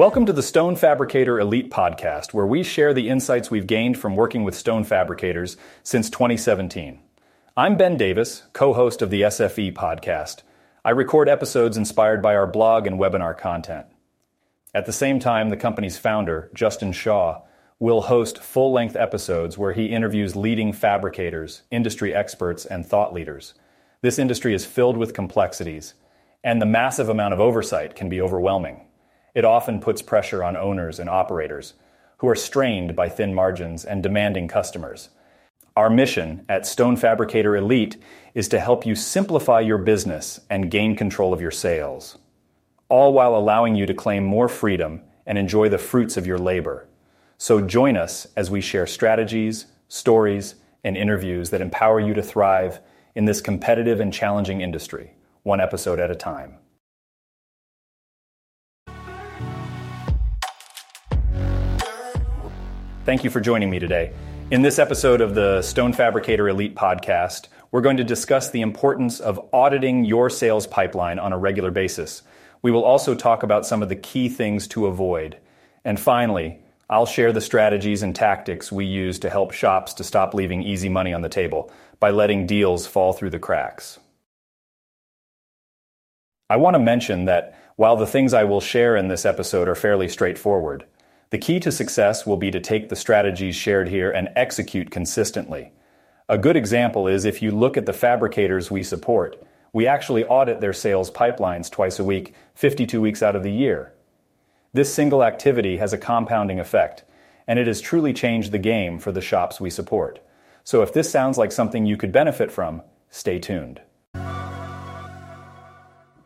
Welcome to the Stone Fabricator Elite Podcast, where we share the insights we've gained from working with stone fabricators since 2017. I'm Ben Davis, co host of the SFE podcast. I record episodes inspired by our blog and webinar content. At the same time, the company's founder, Justin Shaw, will host full length episodes where he interviews leading fabricators, industry experts, and thought leaders. This industry is filled with complexities, and the massive amount of oversight can be overwhelming. It often puts pressure on owners and operators who are strained by thin margins and demanding customers. Our mission at Stone Fabricator Elite is to help you simplify your business and gain control of your sales, all while allowing you to claim more freedom and enjoy the fruits of your labor. So join us as we share strategies, stories, and interviews that empower you to thrive in this competitive and challenging industry, one episode at a time. Thank you for joining me today. In this episode of the Stone Fabricator Elite podcast, we're going to discuss the importance of auditing your sales pipeline on a regular basis. We will also talk about some of the key things to avoid. And finally, I'll share the strategies and tactics we use to help shops to stop leaving easy money on the table by letting deals fall through the cracks. I want to mention that while the things I will share in this episode are fairly straightforward, the key to success will be to take the strategies shared here and execute consistently. A good example is if you look at the fabricators we support, we actually audit their sales pipelines twice a week, 52 weeks out of the year. This single activity has a compounding effect, and it has truly changed the game for the shops we support. So if this sounds like something you could benefit from, stay tuned.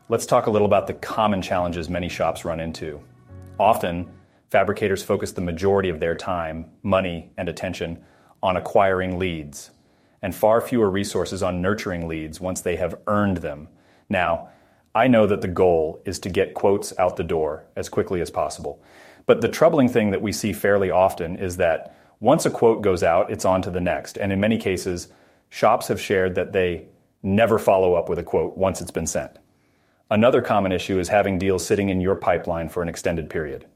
Let's talk a little about the common challenges many shops run into. Often, fabricators focus the majority of their time, money, and attention on acquiring leads, and far fewer resources on nurturing leads once they have earned them. Now, I know that the goal is to get quotes out the door as quickly as possible. But the troubling thing that we see fairly often is that once a quote goes out, it's on to the next. And in many cases, shops have shared that they never follow up with a quote once it's been sent. Another common issue is having deals sitting in your pipeline for an extended period.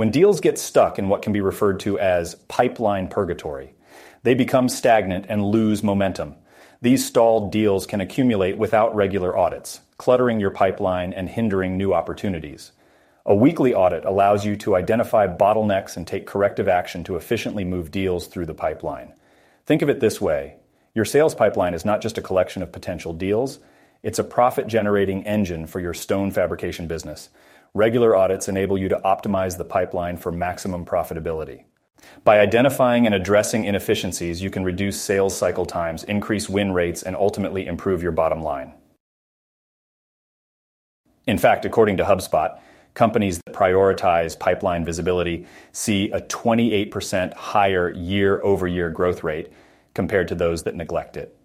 When deals get stuck in what can be referred to as pipeline purgatory, they become stagnant and lose momentum. These stalled deals can accumulate without regular audits, cluttering your pipeline and hindering new opportunities. A weekly audit allows you to identify bottlenecks and take corrective action to efficiently move deals through the pipeline. Think of it this way your sales pipeline is not just a collection of potential deals, it's a profit generating engine for your stone fabrication business. Regular audits enable you to optimize the pipeline for maximum profitability. By identifying and addressing inefficiencies, you can reduce sales cycle times, increase win rates, and ultimately improve your bottom line. In fact, according to HubSpot, companies that prioritize pipeline visibility see a 28% higher year over year growth rate compared to those that neglect it.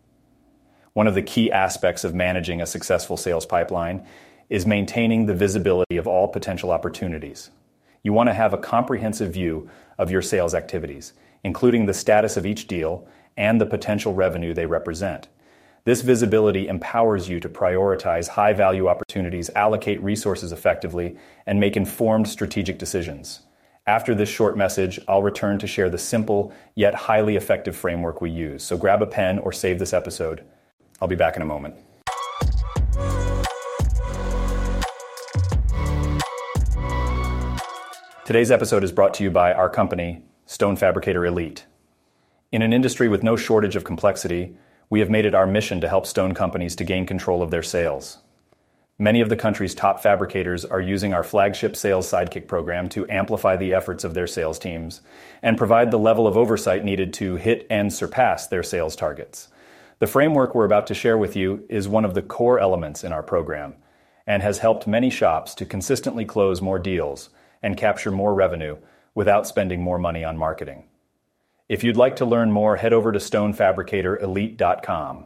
One of the key aspects of managing a successful sales pipeline is maintaining the visibility of all potential opportunities. You want to have a comprehensive view of your sales activities, including the status of each deal and the potential revenue they represent. This visibility empowers you to prioritize high value opportunities, allocate resources effectively, and make informed strategic decisions. After this short message, I'll return to share the simple yet highly effective framework we use. So grab a pen or save this episode. I'll be back in a moment. Today's episode is brought to you by our company, Stone Fabricator Elite. In an industry with no shortage of complexity, we have made it our mission to help stone companies to gain control of their sales. Many of the country's top fabricators are using our flagship Sales Sidekick program to amplify the efforts of their sales teams and provide the level of oversight needed to hit and surpass their sales targets. The framework we're about to share with you is one of the core elements in our program and has helped many shops to consistently close more deals and capture more revenue without spending more money on marketing. If you'd like to learn more, head over to stonefabricatorelite.com.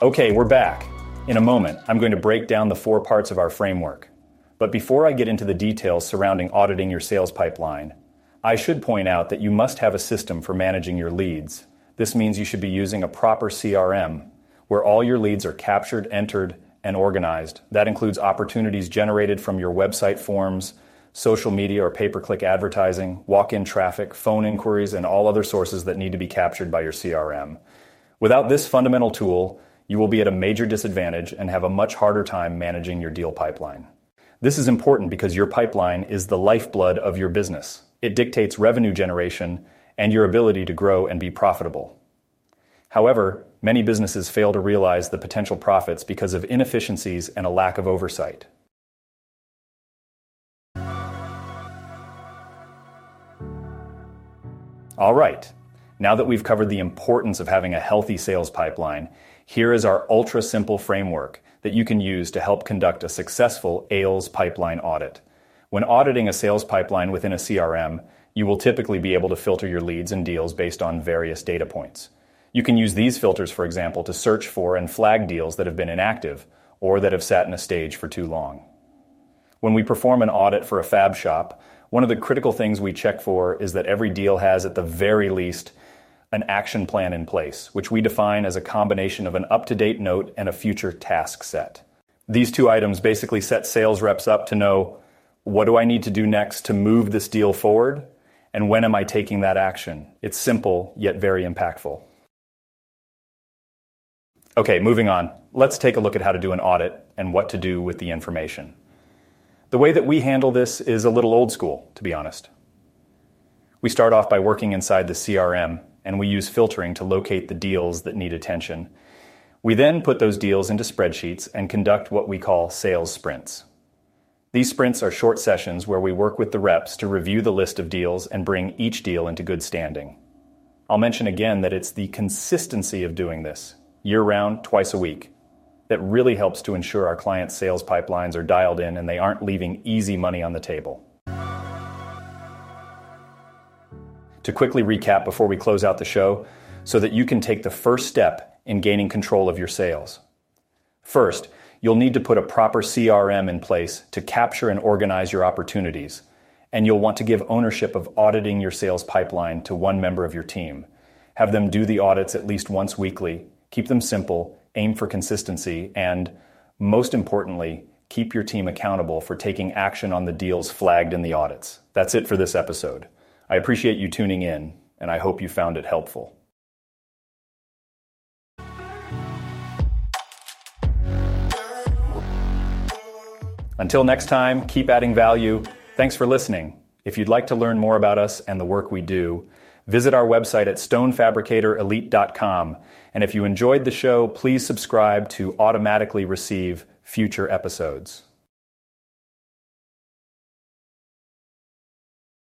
Okay, we're back. In a moment, I'm going to break down the four parts of our framework. But before I get into the details surrounding auditing your sales pipeline, I should point out that you must have a system for managing your leads. This means you should be using a proper CRM where all your leads are captured, entered, and organized. That includes opportunities generated from your website forms, social media or pay per click advertising, walk in traffic, phone inquiries, and all other sources that need to be captured by your CRM. Without this fundamental tool, you will be at a major disadvantage and have a much harder time managing your deal pipeline. This is important because your pipeline is the lifeblood of your business. It dictates revenue generation and your ability to grow and be profitable. However, many businesses fail to realize the potential profits because of inefficiencies and a lack of oversight. All right, now that we've covered the importance of having a healthy sales pipeline, here is our ultra simple framework that you can use to help conduct a successful sales pipeline audit. When auditing a sales pipeline within a CRM, you will typically be able to filter your leads and deals based on various data points. You can use these filters, for example, to search for and flag deals that have been inactive or that have sat in a stage for too long. When we perform an audit for a fab shop, one of the critical things we check for is that every deal has, at the very least, an action plan in place, which we define as a combination of an up to date note and a future task set. These two items basically set sales reps up to know what do I need to do next to move this deal forward and when am I taking that action. It's simple yet very impactful. Okay, moving on. Let's take a look at how to do an audit and what to do with the information. The way that we handle this is a little old school, to be honest. We start off by working inside the CRM and we use filtering to locate the deals that need attention. We then put those deals into spreadsheets and conduct what we call sales sprints. These sprints are short sessions where we work with the reps to review the list of deals and bring each deal into good standing. I'll mention again that it's the consistency of doing this, year round, twice a week, that really helps to ensure our clients' sales pipelines are dialed in and they aren't leaving easy money on the table. to quickly recap before we close out the show so that you can take the first step in gaining control of your sales. First, you'll need to put a proper CRM in place to capture and organize your opportunities, and you'll want to give ownership of auditing your sales pipeline to one member of your team. Have them do the audits at least once weekly, keep them simple, aim for consistency, and most importantly, keep your team accountable for taking action on the deals flagged in the audits. That's it for this episode. I appreciate you tuning in, and I hope you found it helpful. Until next time, keep adding value. Thanks for listening. If you'd like to learn more about us and the work we do, visit our website at stonefabricatorelite.com. And if you enjoyed the show, please subscribe to automatically receive future episodes.